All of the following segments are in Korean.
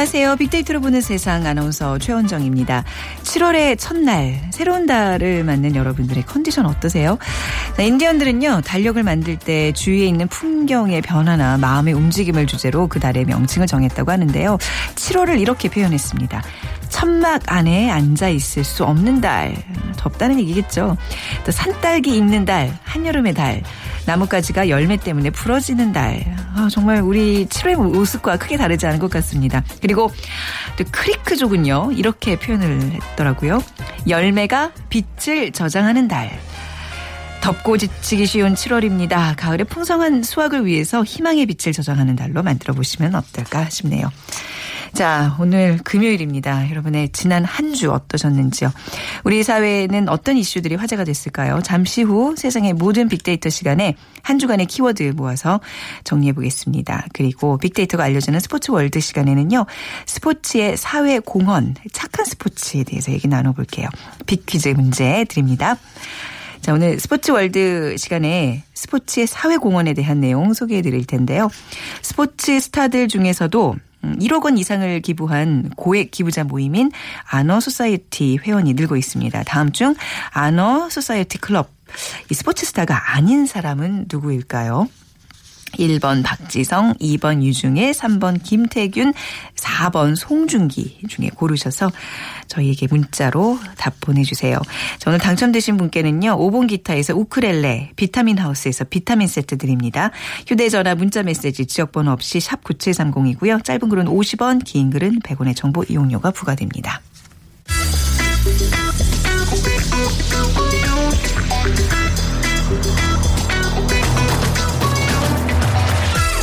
안녕하세요. 빅데이터로 보는 세상 아나운서 최원정입니다. 7월의 첫날, 새로운 달을 맞는 여러분들의 컨디션 어떠세요? 자, 인디언들은요, 달력을 만들 때 주위에 있는 풍경의 변화나 마음의 움직임을 주제로 그 달의 명칭을 정했다고 하는데요. 7월을 이렇게 표현했습니다. 천막 안에 앉아 있을 수 없는 달. 덥다는 얘기겠죠. 또 산딸기 입는 달, 한여름의 달. 나뭇가지가 열매 때문에 부러지는 달. 아, 정말 우리 7월 모습과 크게 다르지 않은 것 같습니다. 그리고 또 크리크족은요, 이렇게 표현을 했더라고요. 열매가 빛을 저장하는 달. 덥고 지치기 쉬운 7월입니다. 가을의 풍성한 수확을 위해서 희망의 빛을 저장하는 달로 만들어 보시면 어떨까 싶네요. 자, 오늘 금요일입니다. 여러분의 지난 한 주 어떠셨는지요? 우리 사회에는 어떤 이슈들이 화제가 됐을까요? 잠시 후 세상의 모든 빅데이터 시간에 한 주간의 키워드 모아서 정리해 보겠습니다. 그리고 빅데이터가 알려주는 스포츠 월드 시간에는요. 스포츠의 사회 공헌, 착한 스포츠에 대해서 얘기 나눠 볼게요. 빅퀴즈 문제 드립니다. 자, 오늘 스포츠 월드 시간에 스포츠의 사회 공헌에 대한 내용 소개해 드릴 텐데요. 스포츠 스타들 중에서도 1억 원 이상을 기부한 고액 기부자 모임인 아너 소사이어티 회원이 늘고 있습니다. 다음 중 아너 소사이어티 클럽 이 스포츠 스타가 아닌 사람은 누구일까요? 1번 박지성, 2번 류중일, 3번 김태균, 4번 송중기 중에 고르셔서 저희에게 문자로 답 보내주세요. 자, 오늘 당첨되신 분께는요. 5번 기타에서 우크렐레, 비타민 하우스에서 비타민 세트 드립니다. 휴대전화 문자 메시지 지역번호 없이 샵 9730이고요. 짧은 글은 50원, 긴 글은 100원의 정보 이용료가 부과됩니다.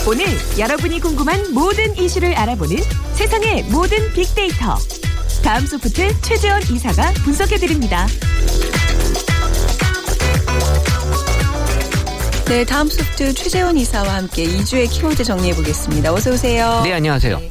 오늘 여러분이 궁금한 모든 이슈를 알아보는 세상의 모든 빅데이터. 다음 소프트 최재원 이사가 분석해드립니다. 네, 다음 소프트 최재원 이사와 함께 2주의 키워드 정리해 보겠습니다. 어서 오세요. 네, 안녕하세요.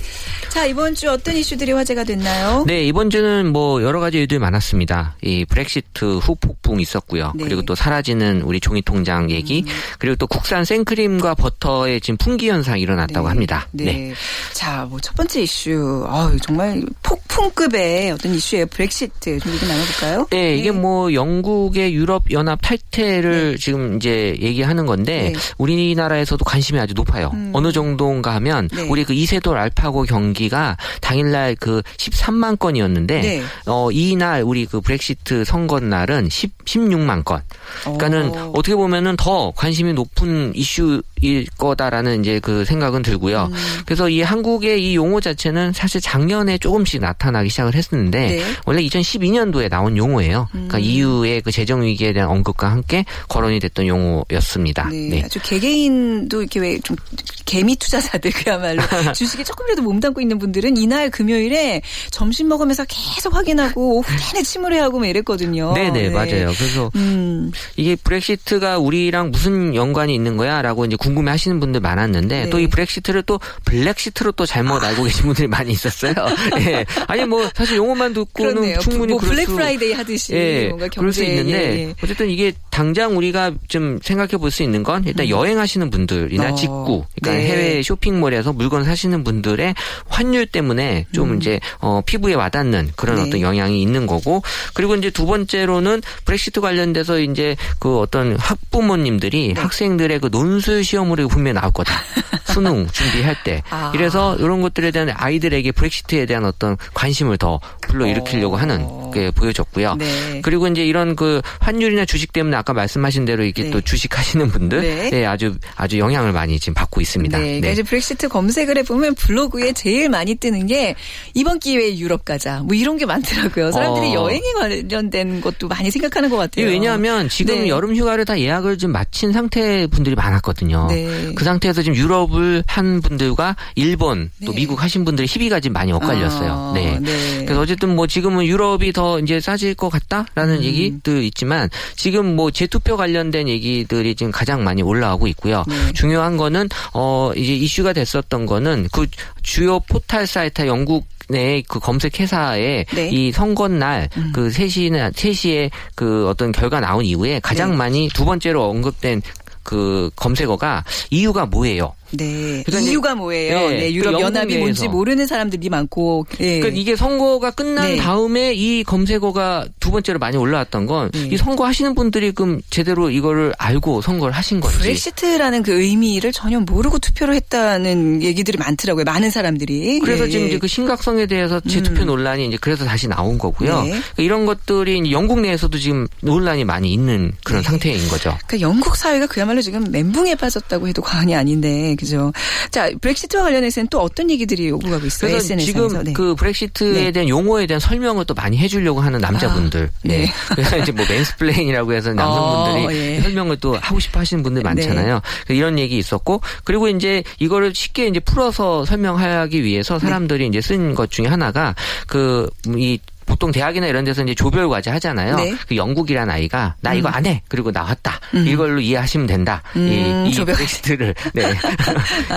자, 이번 주 어떤 이슈들이 화제가 됐나요? 네, 이번 주는 뭐 여러 가지 일들이 많았습니다. 이 브렉시트 후 폭풍 있었고요. 네. 그리고 또 사라지는 우리 종이 통장 얘기, 음. 그리고 또 국산 생크림과 버터의 지금 풍기 현상이 일어났다고 합니다. 네. 자, 뭐 첫 번째 이슈. 아, 정말 폭풍급의 어떤 이슈예요. 브렉시트. 좀 얘기 나눠 볼까요? 네, 이게 뭐 영국의 유럽 연합 탈퇴를 지금 이제 얘기하는 건데 네. 우리나라에서도 관심이 아주 높아요. 음. 어느 정도인가 하면 네. 우리 그 이세돌 알파고 경기 가 당일날 그 13만 건이었는데 네. 어 이날 우리 그 브렉시트 선거 날은 10, 16만 건. 그러니까는 어. 어. 떻게 보면은 더 관심이 높은 이슈 일 거다라는 이제 그 생각은 들고요. 음. 그래서 이 한국의 이 용어 자체는 사실 작년에 조금씩 나타나기 시작을 했었는데 네. 원래 2012년도에 나온 용어예요. 그러니까 EU의 그 재정 위기에 대한 언급과 함께 거론이 됐던 용어였습니다. 네, 네. 아주 개개인도 이렇게 왜 좀 개미 투자자들 그야말로 주식에 조금이라도 몸담고 있는 분들은 이날 금요일에 점심 먹으면서 계속 확인하고 오후 내내 침울해하고 막 이랬거든요. 네네 맞아요. 그래서 음, 이게 브렉시트가 우리랑 무슨 연관이 있는 거야라고 이제 궁금해 하시는 분들 많았는데 네. 또이 브렉시트를 또 블랙시트로 또 잘못 알고 계신 분들이 많이 있었어요. 예. 아니 뭐 사실 용어만 듣고는 그렇네요. 충분히 뭐 블랙 수- 프라이데이 하듯이 예, 뭔가 그럴 수 경제 있는데 예, 예. 어쨌든 이게 당장 우리가 좀 생각해 볼 수 있는 건 일단 여행하시는 분들이나 음. 어, 직구, 그러니까 네. 해외 쇼핑몰에서 물건 사시는 분들의 환율 때문에 좀 이제 어, 피부에 와닿는 그런 음. 네. 어떤 영향이 있는 거고 그리고 이제 두 번째로는 브렉시트 관련돼서 이제 그 어떤 학부모님들이 네. 학생들의 그 논술 시험으로 분명히 나올 거다. 수능 준비할 때. 아. 이래서 이런 것들에 대한 아이들에게 브렉시트에 대한 어떤 관심을 더 불러일으키려고 하는 그렇게 보여졌고요. 네. 그리고 이제 이런 그 환율이나 주식 때문에 아까 말씀하신 대로 이게 네. 또 주식하시는 분들 네. 네, 아주 아주 영향을 많이 지금 받고 있습니다. 네, 그러니까 이제 브렉시트 검색을 해보면 블로그에 제일 많이 뜨는 게 이번 기회에 유럽 가자 뭐 이런 게 많더라고요. 사람들이 어. 여행에 관련된 것도 많이 생각하는 것 같아요. 왜냐하면 지금 네. 여름 휴가를 다 예약을 좀 마친 상태 분들이 많았거든요. 네. 그 상태에서 지금 유럽을 한 분들과 일본 또 네. 미국 하신 분들이 희비가 지금 많이 엇갈렸어요. 아, 네. 네. 그래서 어쨌든 뭐 지금은 유럽이 더 이제 싸질 것 음. 같다라는 얘기도 있지만 지금 뭐 재투표 관련된 얘기들이 지금 가장 많이 올라오고 있고요. 네. 중요한 거는 어 이제 이슈가 됐었던 거는 그 주요 포탈 사이트 영국 내그 검색 회사에 네. 음. 이 선거 날그 3시나 3시에 그 어떤 결과 나온 이후에 가장 네. 많이 두 번째로 언급된 그 검색어가 이유가 뭐예요? 네. 이유가 뭐예요? 네, 네, 그 유럽 연합이 뭔지. 모르는 사람들이 많고. 네. 그러니까 이게 선거가 끝난 네. 다음에 이 검색어가 두 번째로 많이 올라왔던 건이 네. 선거 하시는 분들이 그럼 제대로 이거를 알고 선거를 하신 건지. 브렉시트라는 그 의미를 전혀 모르고 투표를 했다는 얘기들이 많더라고요. 많은 사람들이. 그래서 예, 지금 예. 이제 그 심각성에 대해서 재투표 논란이 이제 그래서 다시 나온 거고요. 네. 그러니까 이런 것들이 영국 내에서도 지금 논란이 많이 있는 그런 네. 상태인 거죠. 그러니까 영국 사회가 그야말로 지금 멘붕에 빠졌다고 해도 과언이 아닌데, 그죠? 자, 브렉시트와 관련해서는 또 어떤 얘기들이 오고 가고 있어요? 그래서 SNS에서. 지금 그 브렉시트에 네. 대한 용어에 대한 설명을 또 많이 해주려고 하는 남자분들. 아, 네. 그래서 이제 뭐 mansplain이라고 해서 남성분들이 어, 예. 설명을 또 하고 싶어 하시는 분들 많잖아요. 그래서 이런 얘기 있었고 그리고 이제 이거를 쉽게 이제 풀어서 설명하기 위해서 사람들이 이제 쓴 것 중에 하나가 그이 보통 대학이나 이런 데서 이제 조별 과제 하잖아요. 네. 그 영국이란 아이가 나 이거 안 해. 그리고 나왔다. 음. 이걸로 이해하시면 된다. 음, 이, 이. 브렉시트를 네.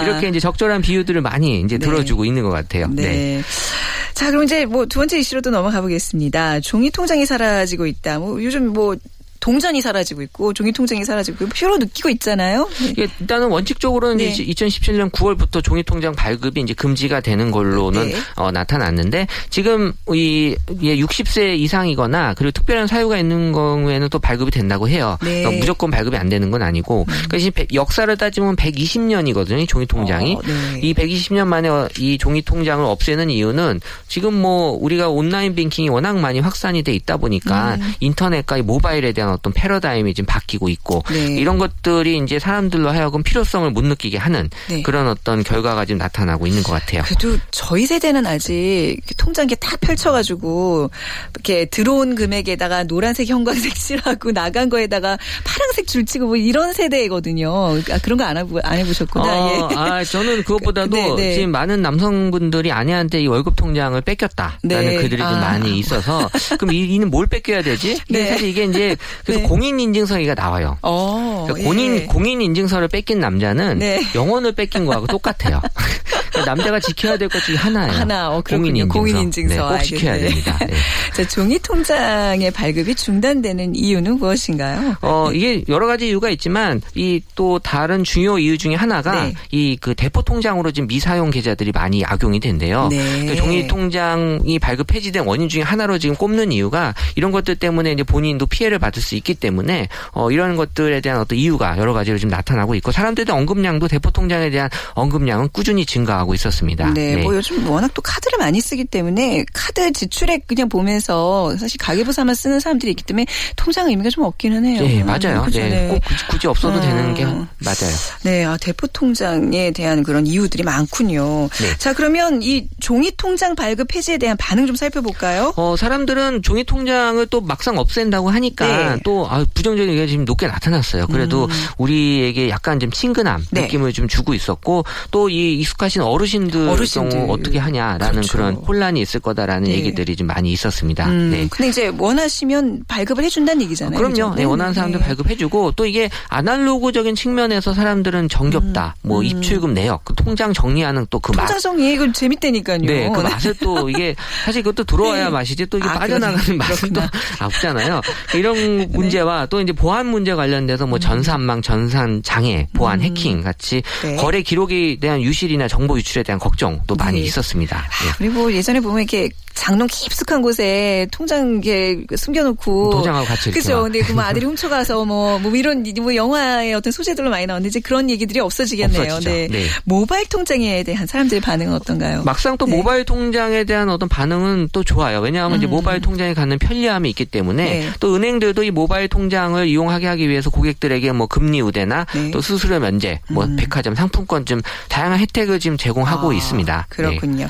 이렇게 이제 적절한 비유들을 많이 이제 네. 들어주고 있는 것 같아요. 네. 자, 그럼 이제 뭐 두 번째 이슈로도 넘어가 보겠습니다. 종이 통장이 사라지고 있다. 뭐 요즘 뭐 동전이 사라지고 있고 종이 통장이 사라지고 있고 표로 느끼고 있잖아요. 네. 이게 일단은 원칙적으로는 네. 이제 2017년 9월부터 종이 통장 발급이 이제 금지가 되는 걸로는 네. 어, 나타났는데 지금 이 예, 60세 이상이거나 그리고 특별한 사유가 있는 경우에는 또 발급이 된다고 해요. 네. 그러니까 무조건 발급이 안 되는 건 아니고 그러니까 이제 백- 역사를 따지면 120년이거든요. 이 종이 통장이. 어, 네. 이 120년 만에 어, 이 종이 통장을 없애는 이유는 지금 뭐 우리가 온라인 뱅킹이 워낙 많이 확산이 돼 있다 보니까 음. 인터넷과 이 모바일에 대한 어떤 패러다임이 지금 바뀌고 있고 네. 이런 것들이 이제 사람들로 하여금 필요성을 못 느끼게 하는 네. 그런 어떤 결과가 지금 나타나고 있는 것 같아요. 그래도 저희 세대는 아직 통장기 딱 펼쳐가지고 이렇게 들어온 금액에다가 노란색 형광색 칠하고 나간 거에다가 파란색 줄치고 뭐 이런 세대거든요. 아, 그런 거 안 해보, 안 해보셨구나. 어, 예. 아, 저는 그것보다도 네, 네. 지금 많은 남성분들이 아내한테 이 월급 통장을 뺏겼다라는 네. 그들이 좀 아. 많이 있어서 그럼 이, 이는 뭘 뺏겨야 되지? 네. 사실 이게 이제 그래서 네. 공인 인증서가 나와요. 어, 그러니까 본인 예. 공인 인증서를 뺏긴 남자는 네. 영혼을 뺏긴 거하고 똑같아요. 그러니까 남자가 지켜야 될 것 중에 하나예요. 하나, 어, 그렇군요. 공인 인증서. 네, 꼭 지켜야. 됩니다. 네. 자, 종이 통장의 발급이 중단되는 이유는 무엇인가요? 어, 이게 여러 가지 이유가 있지만 이 또 다른 중요 이유 중에 하나가 네. 이그 대포 통장으로 지금 미사용 계좌들이 많이 악용이 된대요. 네. 그러니까 종이 통장이 발급 폐지된 원인 중에 하나로 지금 꼽는 이유가 이런 것들 때문에 이제 본인도 피해를 받을 수 있기 때문에 어 이런 것들에 대한 어떤 이유가 여러 가지로 지금 나타나고 있고 사람들도 언급량도 대포 통장에 대한 언급량은 꾸준히 증가하고 있었습니다. 네, 뭐 요즘 워낙 또 카드를 많이 쓰기 때문에 카드 지출액 그냥 보면서 사실 가계부사만 쓰는 사람들이 있기 때문에 통장 의미가 좀 없기는 해요. 네, 음, 맞아요. 그죠? 네, 꼭 굳이, 없어도 어. 되는 게 맞아요. 네, 아, 대포 통장에 대한 그런 이유들이 많군요. 네. 자, 그러면 이 종이 통장 발급 폐지에 대한 반응 좀 살펴볼까요? 어, 사람들은 종이 통장을 또 막상 없앤다고 하니까 네. 또 아, 부정적인 의견이 지금 높게 나타났어요. 그래도 우리에게 약간 좀 친근함 음. 네. 느낌을 좀 주고 있었고 또 이 익숙하신 어르신들, 어르신들. 경우 어떻게 하냐라는 그렇죠. 그런 혼란이 있을 거다라는 네. 얘기들이 좀 많이 있었습니다. 음, 네. 근데 이제 원하시면 발급을 해준다는 얘기잖아요. 그럼요. 네, 원하는 사람들 네. 발급해주고 또 이게 아날로그적인 측면에서 사람들은 정겹다. 뭐 입출금 내역, 그 통장 정리하는 또 그 맛. 통장 정리 이거 재밌다니까요. 네, 그 맛을 또 이게 사실 그것도 들어와야 네. 맛이지 또 이게 아, 빠져나가는 그러네. 맛은 또 그렇구나. 네. 없잖아요. 이런 문제와 또 이제 보안 문제 관련돼서 뭐 전산망, 전산 장애, 보안 해킹 같이 네. 거래 기록에 대한 유실이나 정보 유출에 대한 걱정도 많이 네. 있었습니다. 네. 그리고 예전에 보면 이렇게 장롱 깊숙한 곳에 통장 이렇게 숨겨놓고 도장하고 같이 그죠. 막. 근데 그뭐 아들이 훔쳐가서 뭐, 뭐 이런 뭐 영화의 어떤 소재들로 많이 나오는데 이제 그런 얘기들이 없어지겠네요. 없어지죠. 네. 네. 모바일 통장에 대한 사람들의 반응은 어떤가요? 막상 또 네. 모바일 통장에 대한 어떤 반응은 또 좋아요. 왜냐하면 이제 모바일 통장에 갖는 편리함이 있기 때문에 음. 네. 또 은행들도 이 모바일 통장을 이용하게 하기 위해서 고객들에게 뭐 금리 우대나 네. 음. 또 수수료 면제, 뭐 백화점 상품권 좀 다양한 혜택을 지금 제공하고 아, 있습니다. 네. 그렇군요.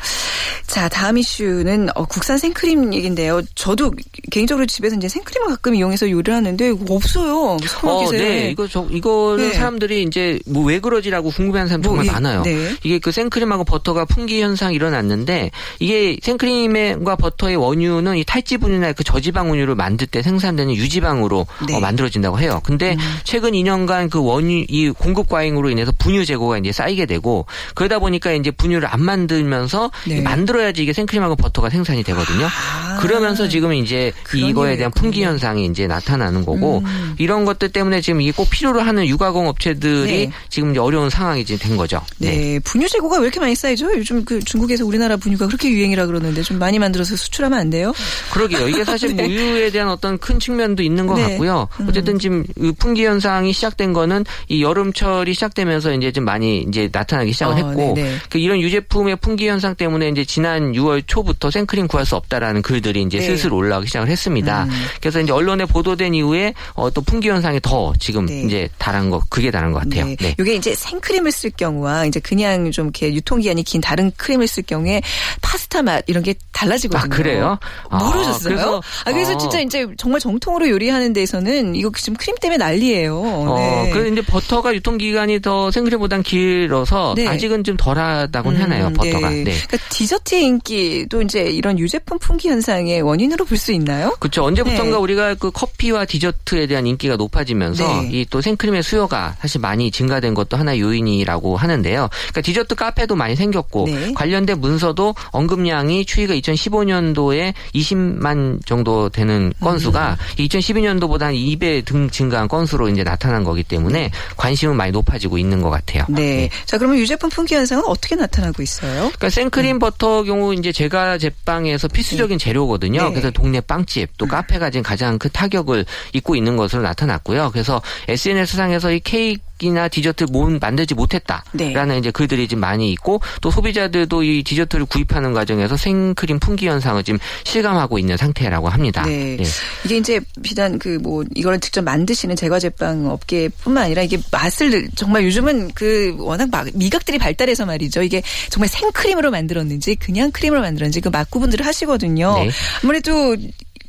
자, 다음 이슈는 어, 국산 생크림 얘기인데요. 저도 개인적으로 집에서 이제 생크림을 가끔 이용해서 요리를 하는데 없어요. 어, 슈퍼마켓에. 네. 이거 저 이거는 네. 사람들이 이제 뭐 왜 그러지라고 궁금해하는 사람 뭐 정말 이- 많아요. 네. 이게 그 생크림하고 버터가 풍기 현상이 일어났는데 이게 생크림과 버터의 원유는 이 탈지분유나 그 저지방 원유를 만들 때 생산되는 유지방으로 네. 어, 만들어진다고 해요. 근데 최근 2년간 그 원유 이 공급 과잉으로 인해서 분유 재고가 이제 쌓이게 되고 그러다 보니까 이제 분유를 안 만들면서 네. 만들어야지 이게 생크림하고 버터가 생 산이 되거든요. 아. 그러면서 지금 이제 이거에 대한. 풍기 현상이 이제 나타나는 거고 음. 이런 것들 때문에 지금 이게 꼭 필요로 하는 유가공 업체들이 네. 지금 이제 어려운 상황이 지금 된 거죠. 네. 분유 재고가 왜 이렇게 많이 쌓이죠? 요즘 그 중국에서 우리나라 분유가 그렇게 유행이라 그러는데 좀 많이 만들어서 수출하면 안 돼요? 그러게요. 이게 사실 뭐 우유에 대한 어떤 큰 측면도 있는 것 네. 같고요. 어쨌든 지금 이 풍기 현상이 시작된 거는 이 여름철이 시작되면서 이제 좀 많이 이제 나타나기 시작을 어, 했고 네네. 그 이런 유제품의 풍기 현상 때문에 이제 지난 6월 초부터 생 크림 구할 수 없다라는 글들이 이제 네. 슬슬 올라오기 시작을 했습니다. 음. 그래서 이제 언론에 보도된 이후에 어, 또 풍기 현상이 더 지금 네. 이제 달한 거 그게 다른 것 같아요. 네. 네. 이게 이제 생크림을 쓸 경우와 이제 그냥 좀 이렇게 유통기한이 긴 다른 크림을 쓸 경우에 파스타 맛 이런 게 달라지거든요. 아, 그래요? 아, 모르셨어요? 그래서- 아, 그래서 아. 진짜 이제 정말 정통으로 요리하는 데서는 이거 지금 크림 때문에 난리예요. 어, 네. 그 이제 버터가 유통기간이 더 생크림보단 길어서 네. 아직은 좀 덜하다고는 하네요, 음, 버터가. 네. 네. 그러니까 디저트의 인기도 이제 이런 유제품 품귀 현상의 원인으로 볼 수 있나요? 그렇죠. 언제부턴가 네. 우리가 그 커피와 디저트에 대한 인기가 높아지면서 네. 이또 생크림의 수요가 사실 많이 증가된 것도 하나 의 요인이라고 하는데요. 그러니까 디저트 카페도 많이 생겼고 네. 관련된 문서도 언급량이 추이가 2015년도에 20만 정도 되는 건수가 음. 2012년도보다 한 2배 등 증가한 건수로 이제 나타난 거기 때문에 관심은 많이 높아지고 있는 것 같아요. 네. 자, 그러면 유제품 품귀 현상은 어떻게 나타나고 있어요? 그러니까 생크림 버터 경우 이제 제가 제빵 에서 필수적인 재료거든요. 네. 그래서 동네 빵집 또 카페가 지금 가장 큰 타격을 입고 있는 것으로 나타났고요. 그래서 SNS 상에서 이 케이크 나 디저트 못 만들지 못했다라는 네. 이제 글들이 좀 많이 있고 또 소비자들도 이 디저트를 구입하는 과정에서 생크림 풍기 현상을 지금 실감하고 있는 상태라고 합니다. 네. 예. 이게 이제 비단 그 뭐 이걸 직접 만드시는 제과 제빵 업계뿐만 아니라 이게 맛을 정말 요즘은 그 워낙 막 미각들이 발달해서 말이죠. 이게 정말 생크림으로 만들었는지 그냥 크림으로 만들었는지 그 맛 구분들을 하시거든요. 네. 아무래도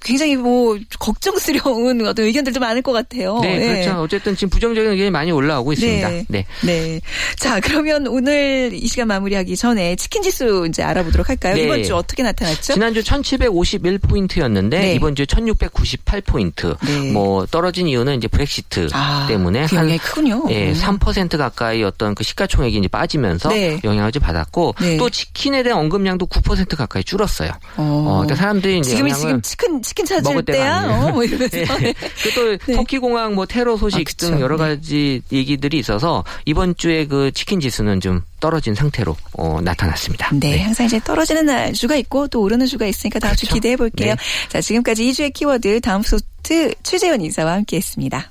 굉장히 뭐 걱정스러운 어떤 의견들도 많을 것 같아요. 네, 예. 그렇죠. 어쨌든 지금 부정적인 의견이 많이 올라오고 있습니다. 네. 네. 네. 자, 그러면 오늘 이 시간 마무리하기 전에 치킨 지수 이제 알아보도록 할까요? 네. 이번 주 어떻게 나타났죠? 지난주 1751포인트였는데 네. 이번 주 1698포인트. 네. 뭐 떨어진 이유는 이제 브렉시트 아, 때문에 그 영향이 크군요. 예, 음. 3% 가까이 어떤 그 시가총액이 이제 빠지면서 네. 영향을 좀 받았고 네. 또 치킨에 대한 언급량도 9% 가까이 줄었어요. 어, 그러니까 사람들이 이제 영향을 지금 치킨 치킨 찾을 때야. 어, 뭐 이러면서. 예. 그또 네. 터키 공항 뭐 테러 소식 아. 등 여러 네. 가지 얘기들이 있어서 이번 주에 그 치킨 지수는 좀 떨어진 상태로 어, 나타났습니다. 네, 항상 이제 떨어지는 날 주가 있고 또 오르는 주가 있으니까 다음 주 그렇죠. 기대해 볼게요. 네. 자, 지금까지 2주의 키워드 다음 소트 최재원 이사와 함께했습니다.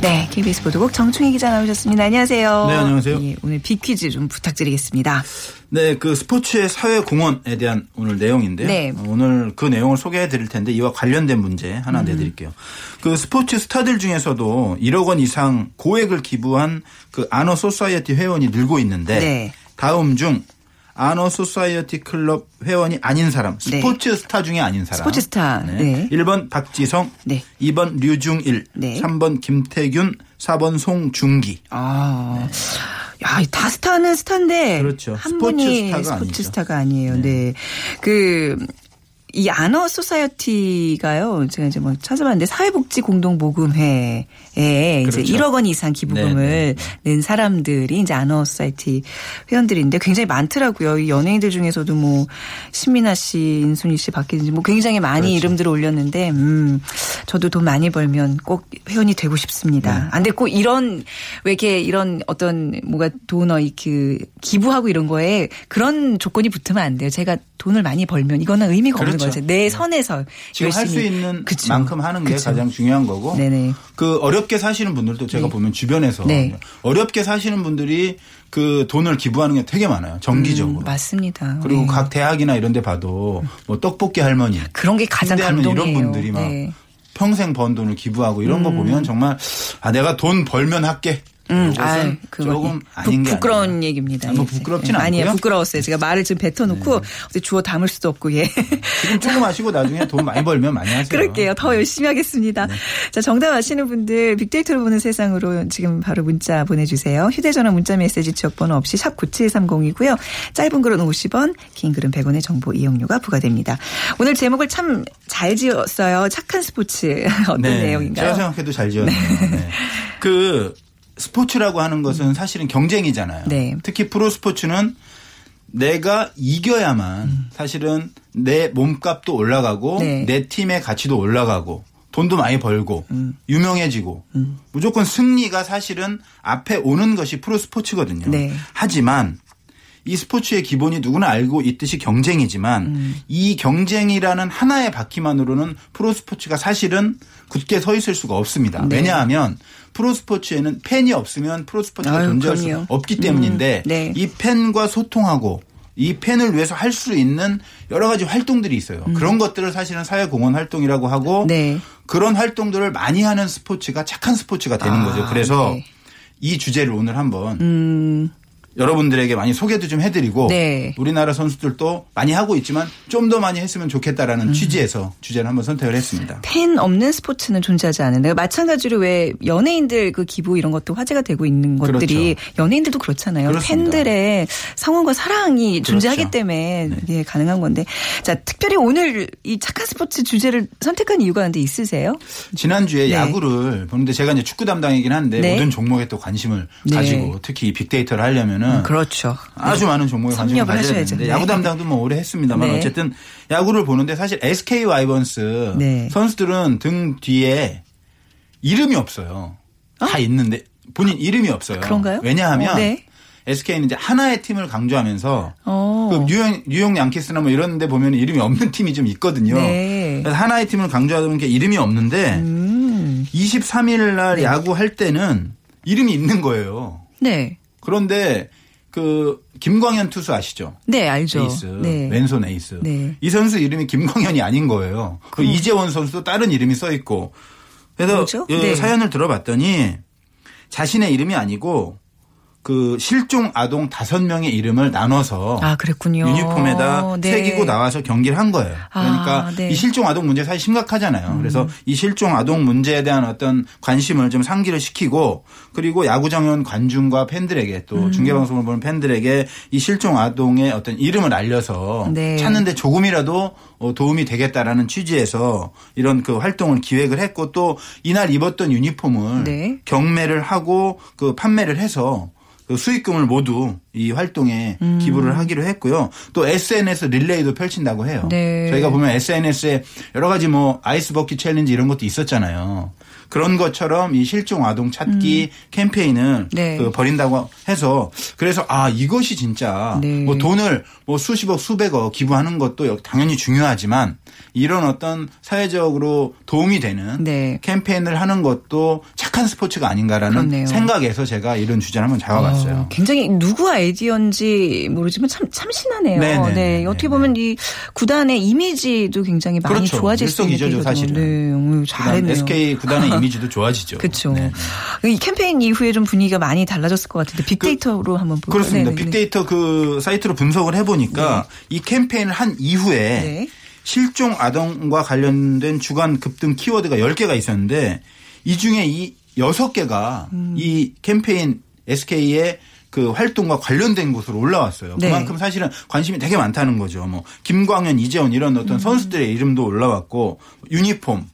네, KBS 보도국 정충희 기자 나오셨습니다. 안녕하세요. 네, 안녕하세요. 예, 오늘 빅퀴즈 좀 부탁드리겠습니다. 네, 그 스포츠의 사회 공헌에 대한 오늘 내용인데요. 네. 어, 오늘 그 내용을 소개해 드릴 텐데 이와 관련된 문제 음. 하나 내드릴게요. 그 스포츠 스타들 중에서도 1억 원 이상 고액을 기부한 그 아너 소사이어티 회원이 늘고 있는데 네. 다음 중 아너 소사이어티 클럽 회원이 아닌 사람, 네. 스포츠 스타 중에 아닌 사람. 스포츠 스타. 네. 1번 박지성, 네. 2번 류중일, 네. 3번 김태균, 4번 송중기. 아. 야, 다 스타는 스타인데 그렇죠. 한 스포츠 분이 스타가 스포츠 아니죠. 스타가 아니에요. 네. 그 이 아너 소사이어티가요. 제가 이제 뭐 찾아봤는데 사회복지 공동 모금회에 이제 그렇죠. 1억 원 이상 기부금을 네, 낸 사람들이 이제 아너 소사이어티 회원들인데 굉장히 많더라고요. 이 연예인들 중에서도 뭐 신민아 씨, 인순이 씨, 박혜진 씨 뭐 굉장히 많이 그렇죠. 이름들을 올렸는데 음 저도 돈 많이 벌면 꼭 회원이 되고 싶습니다. 네. 안 돼, 꼭 이런 왜 이렇게 이런 어떤 뭐가 도너 이그 기부하고 이런 거에 그런 조건이 붙으면 안 돼요. 제가 돈을 많이 벌면 이거는 의미가 없는 그렇죠. 거죠. 내 선에서 지금 할 수. 있는 그쵸. 만큼 하는 게 그쵸. 가장 중요한 거고. 네네. 그 어렵게 사시는 분들도 제가 네. 보면 주변에서 네. 어렵게 사시는 분들이 그 돈을 기부하는 게 되게 많아요. 정기적으로. 음, 맞습니다. 그리고 네. 각 대학이나 이런 데 봐도 뭐 떡볶이 할머니, 그런 게 가장 감동이에요. 이런 분들이 막 네. 평생 번 돈을 기부하고 이런 음. 거 보면 정말 아 내가 돈 벌면 할게. 음, 이것은 아유, 그거 조금 부- 아닌 게 부끄러운. 얘기입니다. 아, 뭐 예. 부끄럽진 예. 아니에요. 않고요. 네. 부끄러웠어요. 제가 말을 좀 뱉어놓고 어디 주워 담을 수도 없고 예. 지금 조금 하시고 나중에 돈 많이 벌면 많이 하세요. 그럴게요. 더 열심히 하겠습니다. 네. 자, 정답 아시는 분들 빅데이터로 보는 세상으로 지금 바로 문자 보내주세요. 휴대전화 문자 메시지 지역번호 없이 샵 9730이고요. 짧은 글은 50원, 긴 글은 100원의 정보 이용료가 부과됩니다. 오늘 제목을 참 잘 지었어요. 착한 스포츠 어떤 네, 내용인가요? 제가 생각해도 잘 지었네요. 네. 그 스포츠라고 하는 것은 사실은 경쟁이잖아요. 네. 특히 프로 스포츠는 내가 이겨야만 사실은 내 몸값도 올라가고 음. 네. 내 팀의 가치도 올라가고 돈도 많이 벌고 음. 유명해지고 무조건 승리가 사실은 앞에 오는 것이 프로 스포츠거든요. 네. 하지만 이 스포츠의 기본이 누구나 알고 있듯이 경쟁이지만 음. 이 경쟁이라는 하나의 바퀴만으로는 프로 스포츠가 사실은 굳게 서 있을 수가 없습니다. 네. 왜냐하면 프로 스포츠에는 팬이 없으면 프로 스포츠가 아유, 존재할 수. 없기 때문인데 음, 네. 이 팬과 소통하고 이 팬을 위해서 할 수 있는 여러 가지 활동들이 있어요. 그런 것들을 사실은 사회공헌 활동이라고 하고 음. 네. 그런 활동들을 많이 하는 스포츠가 착한 스포츠가 되는 아, 거죠. 그래서 네. 이 주제를 오늘 한번 음, 여러분들에게 많이 소개도 좀 해드리고 네. 우리나라 선수들도 많이 하고 있지만 좀 더 많이 했으면 음. 좋겠다라는 취지에서 주제를 한번 선택을 했습니다. 팬 없는 스포츠는 존재하지 않는데 마찬가지로 왜 연예인들 그 기부 이런 것도 화제가 되고 있는 것들이 연예인들도 그렇잖아요. 그렇죠. 그렇습니다. 팬들의 성원과 사랑이 존재하기 그렇죠. 때문에 예, 가능한 건데 자 특별히 오늘 이 착한 스포츠 주제를 선택한 이유가 근데 있으세요? 지난주에 네. 야구를 보는데 제가 이제 축구 담당이긴 한데 네. 모든 종목에 또 관심을 네. 가지고 특히 이 빅데이터를 하려면은 그렇죠. 아주 많은 종목에 관심을 가져야 하셔야죠. 되는데 네. 야구 담당도 뭐 오래 했습니다만 네. 어쨌든 야구를 보는데 사실 SK 와이번스 네. 선수들은 등 뒤에 이름이 없어요. 다 있는데 본인 이름이 없어요. 그런가요? 왜냐하면 어, 네. SK는 이제 하나의 팀을 강조하면서 어. 그 뉴욕, 뉴욕 양키스나 뭐 이런 데 보면 이름이 없는 팀이 좀 있거든요. 네. 그래서 하나의 팀을 강조하는 게 이름이 없는데 음. 23일 날 야구 할 때는 이름이 있는 거예요. 네. 그런데 그 김광현 투수 아시죠? 네, 알죠. 에이스, 네. 왼손 에이스. 네. 이 선수 이름이 김광현이 아닌 거예요. 그 이재원 선수도 다른 이름이 써 있고. 그래서? 이 네. 사연을 들어봤더니 자신의 이름이 아니고 그 실종 아동 다섯 명의 이름을 나눠서 아, 그랬군요. 유니폼에다 네. 새기고 나와서 경기를 한 거예요. 그러니까 아, 네. 음. 이 실종 아동 문제 사실 심각하잖아요. 그래서 이 실종 아동 문제에 대한 어떤 관심을 좀 상기를 시키고 그리고 야구 정원 관중과 팬들에게 또 음. 중계 방송을 보는 팬들에게 이 실종 아동의 어떤 이름을 알려서 네. 찾는데 조금이라도 어, 도움이 되겠다라는 취지에서 이런 그 활동을 기획을 했고 또 이날 입었던 유니폼을 네. 경매를 하고 그 판매를 해서 그 수익금을 모두 이 활동에 음. 기부를 하기로 했고요. 또 SNS 릴레이도 펼친다고 해요. 네. 저희가 보면 SNS에 여러 가지 뭐 아이스 버킷 챌린지 이런 것도 있었잖아요. 그런 것처럼 이 실종 아동 찾기 캠페인을 음. 네. 그 벌인다고 해서 그래서 아 이것이 진짜 네. 뭐 돈을 뭐 수십억 수백억 기부하는 것도 당연히 중요하지만 이런 어떤 사회적으로 도움이 되는 네. 캠페인을 하는 것도 착한 스포츠가 아닌가라는 그렇네요. 생각에서 제가 이런 주제를 한번 잡아봤어요. 어, 굉장히 누구 아이디어인지 모르지만 참 참신하네요. 네네네. 네, 어떻게 보면 이 구단의 이미지도 굉장히 많이 그렇죠. 좋아질 수 있는 계기거든요. 사실은. 네, 음, 잘했네요. SK 구단의 이미지도 좋아지죠. 그렇죠. 네. 이 캠페인 이후에 좀 분위기가 많이 달라졌을 것 같은데 빅데이터로 한번 볼까요? 그렇습니다. 네네네. 빅데이터 그 사이트로 분석을 해보니까 이 캠페인을 한 이후에 네. 실종 아동과 관련된 주간 급등 키워드가 10개가 있었는데 이 중에 이 6개가 음. 이 캠페인 SK의 그 활동과 관련된 곳으로 올라왔어요. 네. 그만큼 사실은 관심이 되게 많다는 거죠. 뭐 김광현, 이재원 이런 어떤 음. 선수들의 이름도 올라왔고 유니폼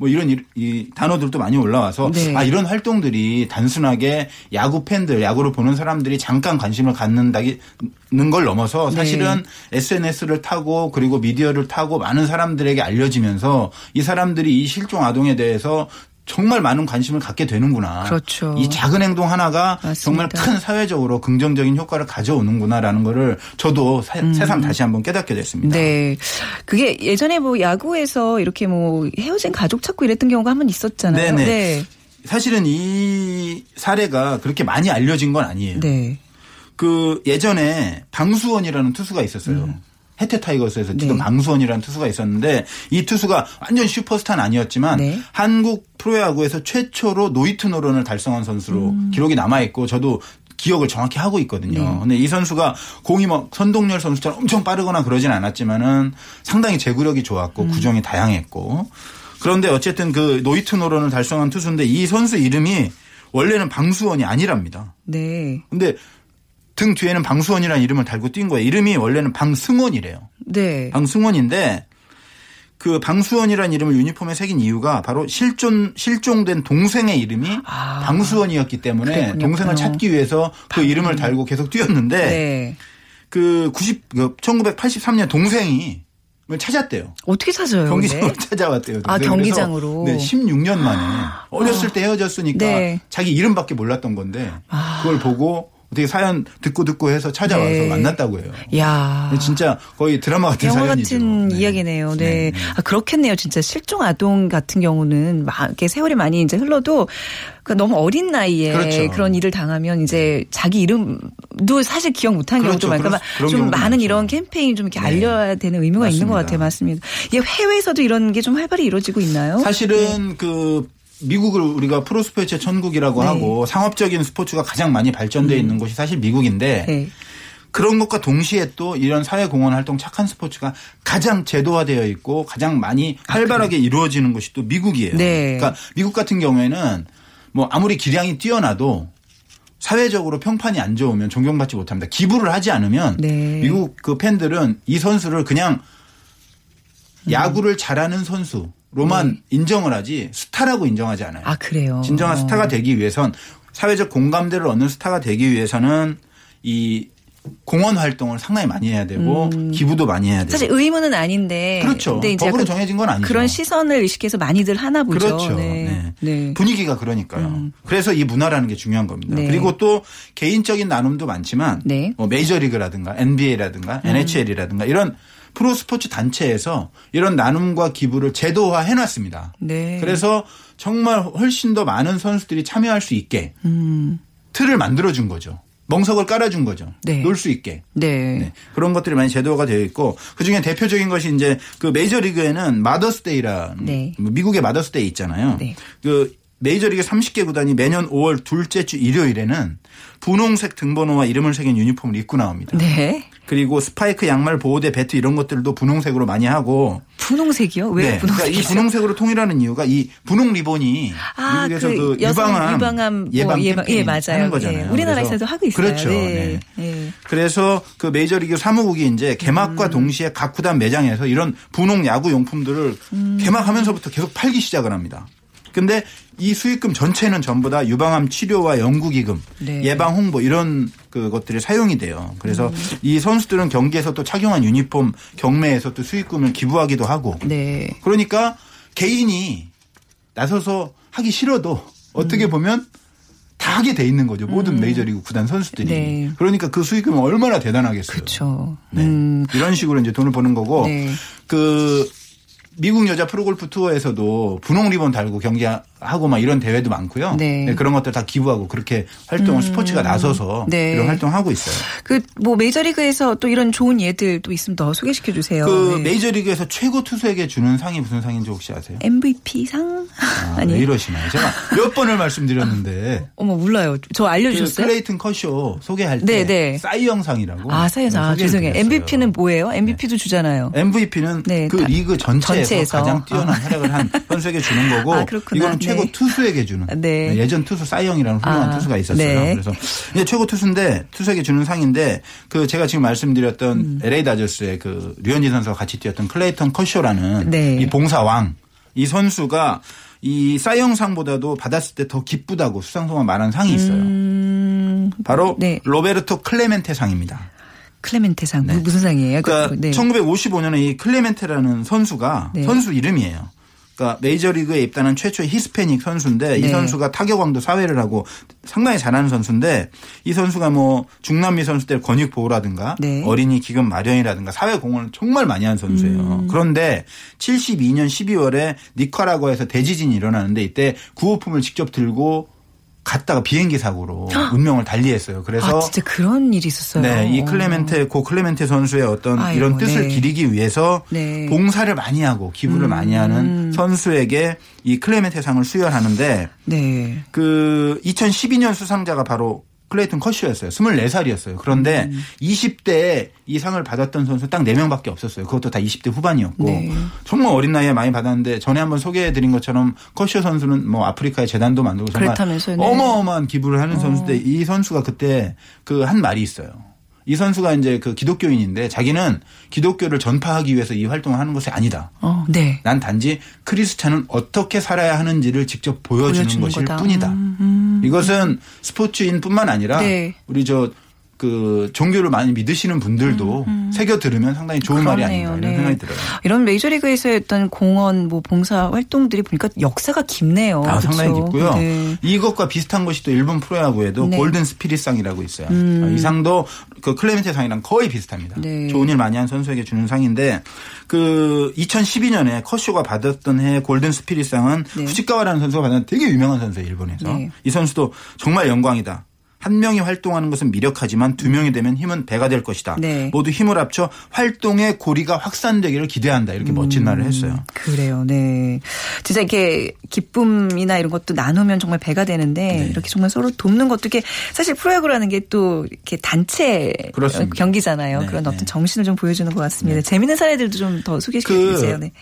뭐 이런 이, 이 단어들도 많이 올라와서 네. 아 이런 활동들이 단순하게 야구 팬들 야구를 보는 사람들이 잠깐 관심을 갖는다는 걸 넘어서 네. 사실은 SNS를 타고 그리고 미디어를 타고 많은 사람들에게 알려지면서 이 사람들이 이 실종 아동에 대해서 정말 많은 관심을 갖게 되는구나. 그렇죠. 이 작은 행동 하나가 맞습니다. 정말 큰 사회적으로 긍정적인 효과를 가져오는구나라는 거를 저도 사- 새삼 다시 한번 깨닫게 됐습니다. 음. 네. 그게 예전에 뭐 야구에서 이렇게 뭐 헤어진 가족 찾고 이랬던 경우가 한 번 있었잖아요. 네네. 네. 사실은 이 사례가 그렇게 많이 알려진 건 아니에요. 네. 그 예전에 방수원이라는 투수가 있었어요. 해태 타이거스에서 음. 네. 방수원이라는 투수가 있었는데 이 투수가 완전 슈퍼스타는 아니었지만 네. 한국 프로야구에서 최초로 노히트 노런을 달성한 선수로 음. 기록이 남아 있고 저도 기억을 정확히 하고 있거든요. 네. 근데 이 선수가 공이 막 선동열 선수처럼 엄청 빠르거나 그러진 않았지만은 상당히 제구력이 좋았고 음. 구종이 다양했고 그런데 어쨌든 그 노히트 노런을 달성한 투수인데 이 선수 이름이 원래는 방수원이 아니랍니다. 네. 근데 등 뒤에는 방수원이라는 이름을 달고 뛴 거예요. 이름이 원래는 방승원이래요. 네. 방승원인데 그 방수원이라는 이름을 유니폼에 새긴 이유가 바로 실종 실종된 동생의 이름이 아. 방수원이었기 때문에 그랬군요. 동생을 찾기 위해서 그 이름을 달고 계속 뛰었는데 네. 그 90, 그 1983년 동생이 을 찾았대요. 어떻게 찾아요? 경기장으로 네? 찾아왔대요. 아, 그래서 경기장으로. 네, 16년 만에 어렸을 때 헤어졌으니까 네. 자기 이름밖에 몰랐던 건데 아. 그걸 보고 어떻게 사연 듣고 듣고 해서 찾아와서 네. 만났다고 해요. 야. 진짜 거의 드라마 같은 영화 사연이죠. 같은 네. 이야기네요. 네. 네, 네. 아, 그렇겠네요. 진짜 실종 아동 같은 경우는 막 이렇게 세월이 많이 이제 흘러도 그 너무 어린 나이에 그렇죠. 런 일을 당하면 이제 자기 이름도 사실 기억 못한 그렇죠. 경우도 많고 그런- 그런 좀 많은 많죠. 이런 캠페인 좀 이렇게 네. 알려야 되는 의무가 있는 것 맞습니다. 같아요. 맞습니다. 이게 해외에서도 이런 게 좀 활발히 이루어지고 있나요? 사실은 그 미국을 우리가 프로 스포츠 천국이라고 네. 하고 상업적인 스포츠가 가장 많이 발전되어 있는 곳이 사실 미국인데 네. 그런 것과 동시에 또 이런 사회공헌 활동 착한 스포츠가 가장 제도화되어 있고 가장 많이 활발하게 이루어지는 곳이 또 미국이에요. 아, 네. 그러니까 미국 같은 경우에는 뭐 아무리 기량이 뛰어나도 사회적으로 평판이 안 좋으면 존경받지 못합니다. 기부를 하지 않으면 네. 미국 그 팬들은 이 선수를 그냥 야구를 잘하는 선수 로만 인정을 하지 스타라고 인정하지 않아요. 아 그래요. 진정한 어. 스타가 되기 위해선 사회적 공감대를 얻는 스타가 되기 위해서는 이 공헌 활동을 상당히 많이 해야 되고 기부도 많이 해야 되고 음. 사실 의무는 아닌데. 그렇죠. 근데 이제 법으로 정해진 건 아니죠. 그런 시선을 의식해서 많이들 하나 보죠. 그렇죠. 네. 네. 네. 분위기가 그러니까요. 그래서 이 문화라는 게 중요한 겁니다. 네. 그리고 또 개인적인 나눔도 많지만 네. 음. 뭐 메이저리그라든가 NBA라든가 NHL이라든가 이런 프로 스포츠 단체에서 이런 나눔과 기부를 제도화 해놨습니다. 네. 그래서 정말 훨씬 더 많은 선수들이 참여할 수 있게 음. 틀을 만들어준 거죠. 멍석을 깔아준 거죠. 네. 놀 수 있게. 네. 네. 그런 것들이 많이 제도화가 되어 있고 그 중에 대표적인 것이 이제 그 메이저리그에는 Mother's Day라는 네. 미국의 Mother's Day 있잖아요. 네. 그 메이저리그 30개 구단이 매년 5월 둘째 주 일요일에는 분홍색 등번호와 이름을 새긴 유니폼을 입고 나옵니다. 네. 그리고 스파이크 양말 보호대 배트 이런 것들도 분홍색으로 많이 하고 분홍색이요? 왜 네. 분홍색이요? 그러니까 이 분홍색으로 통일하는 이유가 이 분홍 리본이 아, 미국에서 그 그, 유방암, 유방암 뭐 예방 예방- 캠페인 예, 맞아요. 하는 거잖아요. 예, 우리나라에서도 하고 있어요. 그렇죠. 네. 네. 예. 그래서 그 메이저리그 사무국이 이제 개막과 음. 동시에 각 구단 매장에서 이런 분홍 야구 용품들을 음. 개막하면서부터 계속 팔기 시작을 합니다. 근데 이 수익금 전체는 전부 다 유방암 치료와 연구기금, 네. 예방 홍보 이런 그것들이 사용이 돼요. 그래서 음. 이 선수들은 경기에서 또 착용한 유니폼 경매에서 또 수익금을 기부하기도 하고 네. 그러니까 개인이 나서서 하기 싫어도 어떻게 음. 보면 다 하게 돼 있는 거죠. 모든 메이저리그 구단 선수들이. 네. 그러니까 그 수익금은 얼마나 대단하겠어요. 그렇죠. 네. 음. 이런 식으로 이제 돈을 버는 거고 네. 그 미국 여자 프로골프 투어에서도 분홍 리본 달고 경기 하고 막 이런 대회도 많고요. 네. 음. 그런 것들 다 기부하고 그렇게 활동을 스포츠가 나서서 네. 이런 활동하고 있어요. 그 뭐 메이저리그에서 또 이런 좋은 예들 또 있으면 더 소개시켜 주세요. 그 네. 메이저리그에서 최고 투수에게 주는 상이 무슨 상인지 혹시 아세요? MVP 상 아, 아니 왜 이러시나요? 제가 몇 번을 말씀드렸는데 어머 몰라요. 저그 알려주셨어요? 클레이튼 커쇼 소개할 때 네, 네. 사이영상이라고 아 사이영상 아, 죄송해요. MVP는 뭐예요? MVP도 주잖아요. MVP는 네, 그 다- 리그 전체에서, 전체에서. 가장 뛰어난 활약을 한 선수에게 주는 거고 아, 그렇구나. 이거는 네. 최고 투수에게 주는 네. 예전 투수 사이영이라는 훌륭한 아, 투수가 있었어요. 네. 그래서 이제 최고 투수인데 투수에게 주는 상인데 그 제가 지금 말씀드렸던 음. LA 다저스의 그 류현진 선수가 같이 뛰었던 클레이턴 커쇼라는 네. 이 봉사왕 이 선수가 이 사이영상보다도 받았을 때 더 기쁘다고 수상소가 말한 상이 있어요. 음, 바로 네. 로베르토 클레멘테 상입니다. 클레멘테 상 네. 무슨 상이에요? 그러니까 네. 1955년에 이 클레멘테라는 선수가 네. 선수 이름이에요. 그러니까 메이저리그에 입단한 최초의 히스패닉 선수인데 이 네. 선수가 타격왕도 사회를 하고 상당히 잘하는 선수인데 이 선수가 뭐 중남미 선수들 권익 보호라든가 네. 어린이 기금 마련이라든가 사회 공헌을 정말 많이 한 선수예요. 음. 그런데 72년 12월에 니카라과에서 대지진이 일어나는데 이때 구호품을 직접 들고 갔다가 비행기 사고로 운명을 달리했어요. 그래서 아 진짜 그런 일이 있었어요. 네, 이 클레멘테 고 클레멘테 선수의 어떤 아이고, 이런 뜻을 네. 기리기 위해서 네. 음. 봉사를 많이 하고 기부를 많이 하는 선수에게 이 클레멘테 상을 수여하는데 네. 그 2012년 수상자가 바로 클레이튼 커쇼였어요. 24살이었어요. 그런데 음. 20대에 이 상을 받았던 선수 딱 4명밖에 없었어요. 그것도 다 20대 후반이었고 네. 정말 어린 나이에 많이 받았는데 전에 한번 소개해 드린 것처럼 커쇼 선수는 뭐 아프리카의 재단도 만들고 정말 그렇다면서요, 네. 어마어마한 기부를 하는 선수인데 이 선수가 그때 그 한 말이 있어요. 이 선수가 이제 그 기독교인인데 자기는 기독교를 전파하기 위해서 이 활동을 하는 것이 아니다. 어, 네. 난 단지 크리스찬은 어떻게 살아야 하는지를 직접 보여주는, 보여주는 것일 거다. 뿐이다. 음, 이것은 스포츠인뿐만 아니라 네. 우리 저 그 종교를 많이 믿으시는 분들도 새겨 들으면 상당히 좋은 말이 음, 그러네요. 아닌가 이런 네. 생각이 들어요. 이런 메이저리그에서의 어떤 공헌, 뭐 봉사 활동들이 보니까 역사가 깊네요. 아? 상당히 깊고요. 네. 이것과 비슷한 것이 또 일본 프로야구에도 네. 음. 골든 스피릿상이라고 있어요. 이 상도 그 클레멘테 상이랑 거의 비슷합니다. 네. 좋은 일 많이 한 선수에게 주는 상인데 그 2012년에 커쇼가 받았던 해 골든 스피릿상은 네. 후지카와라는 선수가 받은 되게 유명한 선수예요, 일본에서. 네. 이 선수도 정말 영광이다. 한 명이 활동하는 것은 미력하지만 두 명이 되면 힘은 배가 될 것이다. 네. 모두 힘을 합쳐 활동의 고리가 확산되기를 기대한다. 이렇게 멋진 말을 했어요. 그래요, 네. 진짜 이렇게 기쁨이나 이런 것도 나누면 정말 배가 되는데 네. 이렇게 정말 서로 돕는 것도 이게 사실 프로야구라는 게 또 이렇게 단체 그렇습니다. 경기잖아요. 네, 그런 네. 어떤 정신을 좀 보여주는 것 같습니다. 재미있는 사례들도 좀 더 소개시켜 그 주세요. 네.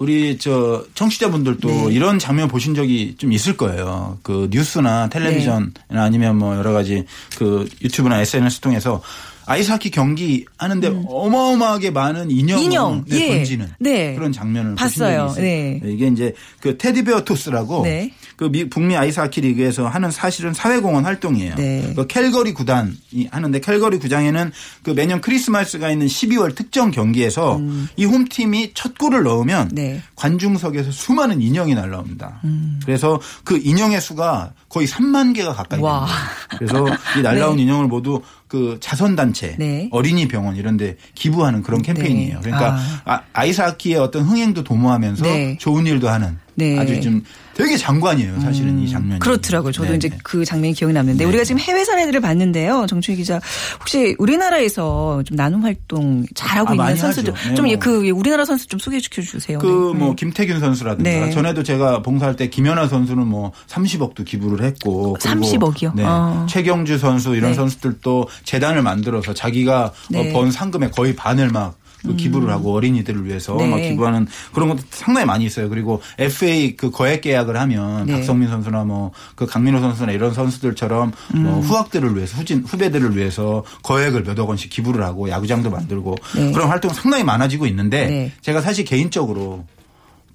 우리 저 청취자분들도 네. 이런 장면 보신 적이 좀 있을 거예요. 그 뉴스나 텔레비전이나 아니면 뭐 여러 가지 그 유튜브나 SNS 통해서 아이스하키 경기 하는데 어마어마하게 많은 인형을 음. 인형, 네, 예. 던지는 네. 그런 장면을 봤어요. 보신 적이 있어요. 네. 이게 이제 그 Teddy Bear Toss라고 네. 그 미- 북미 아이스하키 리그에서 하는 사실은 사회공헌 활동이에요. 네. 그 캘거리 구단이 하는데 캘거리 구장에는 그 매년 크리스마스가 있는 12월 특정 경기에서 이 홈팀이 첫 골을 넣으면 음. 네. 관중석에서 수많은 인형이 날라옵니다. 그래서 그 인형의 수가 거의 3만 개가 가까이 와. 됩니다. 그래서 이 날라온 인형을 모두 그 자선단체, 네. 어린이 병원 이런 데 기부하는 그런 캠페인이에요. 네. 그러니까 아. 아. 아이스하키의 어떤 흥행도 도모하면서 네. 좋은 일도 하는 네. 음. 아주 좀 되게 장관이에요. 사실은 이 장면이. 그렇더라고요. 저도 네, 이제 네. 그 장면이 기억이 남는데 우리가 지금 해외 사례들을 봤는데요. 정춘희 기자 혹시 우리나라에서 좀 나눔 활동 잘하고 아, 있는 선수들. 네, 좀 뭐. 그 우리나라 선수 좀 소개시켜 주세요. 그 네. 뭐 김태균 선수라든가 네. 전에도 제가 봉사할 때 김연아 선수는 뭐 30억도 기부를 했고 그리고 30억 이요? 네. 아. 최경주 선수 이런 네. 선수들도 재단을 만들어서 자기가 번 상금의 거의 반을 막 그 기부를 하고 어린이들을 위해서 네. 막 기부하는 그런 것도 상당히 많이 있어요. 그리고 FA 그 거액 계약을 하면 네. 박성민 선수나 뭐 그 강민호 선수나 이런 선수들처럼 음. 뭐 후학들을 위해서 후진 후배들을 위해서 거액을 몇억 원씩 기부를 하고 야구장도 만들고 네. 그런 활동 상당히 많아지고 있는데 네. 제가 사실 개인적으로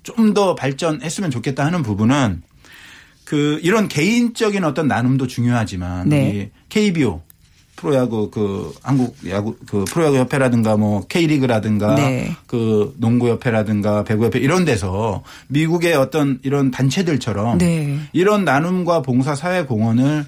좀 더 발전했으면 좋겠다 하는 부분은 그 이런 개인적인 어떤 나눔도 중요하지만 네. 이 KBO 프로야구 그 한국 야구 그 프로야구 협회라든가 뭐 K리그라든가 네. 그 농구 협회라든가 배구 협회 이런 데서 미국의 어떤 이런 단체들처럼 네. 이런 나눔과 봉사 사회 공헌을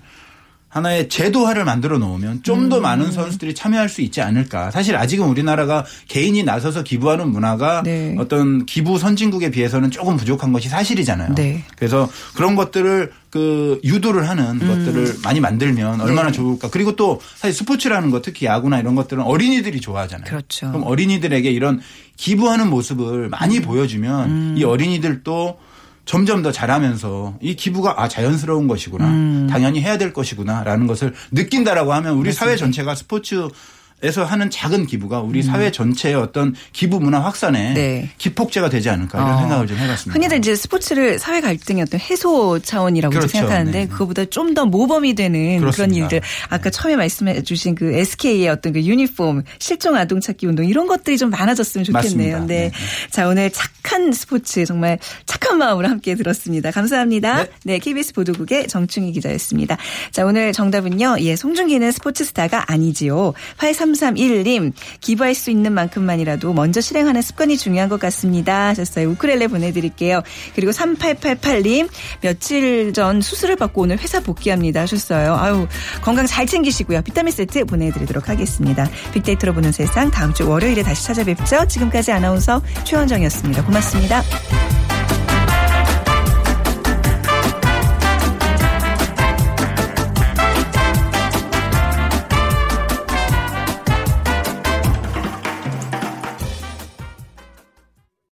하나의 제도화를 만들어 놓으면 좀 음. 더 많은 선수들이 참여할 수 있지 않을까. 사실 아직은 우리나라가 개인이 나서서 기부하는 문화가 네. 어떤 기부 선진국에 비해서는 조금 부족한 것이 사실이잖아요. 네. 그래서 그런 것들을 그 유도를 하는 음. 것들을 많이 만들면 얼마나 네. 좋을까. 그리고 또 사실 스포츠라는 것 특히 야구나 이런 것들은 어린이들이 좋아하잖아요. 그렇죠. 럼 어린이들에게 이런 기부하는 모습을 음. 많이 보여주면 이 어린이들도 점점 더 잘하면서 이 기부가 아 자연스러운 것이구나 음. 당연히 해야 될 것이구나라는 것을 느낀다라고 하면 우리 사회 전체가 스포츠 에서 하는 작은 기부가 우리 사회 전체의 어떤 기부 문화 확산에 음. 네. 기폭제가 되지 않을까 이런 어. 생각을 좀 해봤습니다. 흔히들 이제 스포츠를 사회 갈등의 어떤 해소 차원이라고 그렇죠. 생각하는데 네. 그거보다 좀 더 모범이 되는 그런 그렇습니다. 일들 아까 처음에 말씀해 주신 그 SK의 어떤 그 유니폼 실종 아동 찾기 운동 이런 것들이 좀 많아졌으면 좋겠네요. 네. 네. 자, 오늘 착한 스포츠 정말 착한 마음으로 함께 들었습니다. 감사합니다. 네. 네. KBS 보도국의 정충희 기자였습니다. 자, 오늘 정답은요. 예, 송중기는 스포츠 스타가 아니지요. 8331님 기부할 수 있는 만큼만이라도 먼저 실행하는 습관이 중요한 것 같습니다. 하셨어요. 우크렐레 보내드릴게요. 그리고 3888님 며칠 전 수술을 받고 오늘 회사 복귀합니다. 하셨어요. 아유 건강 잘 챙기시고요. 비타민 세트 보내드리도록 하겠습니다. 빅데이터로 보는 세상 다음 주 월요일에 다시 찾아뵙죠. 지금까지 아나운서 최원정이었습니다. 고맙습니다.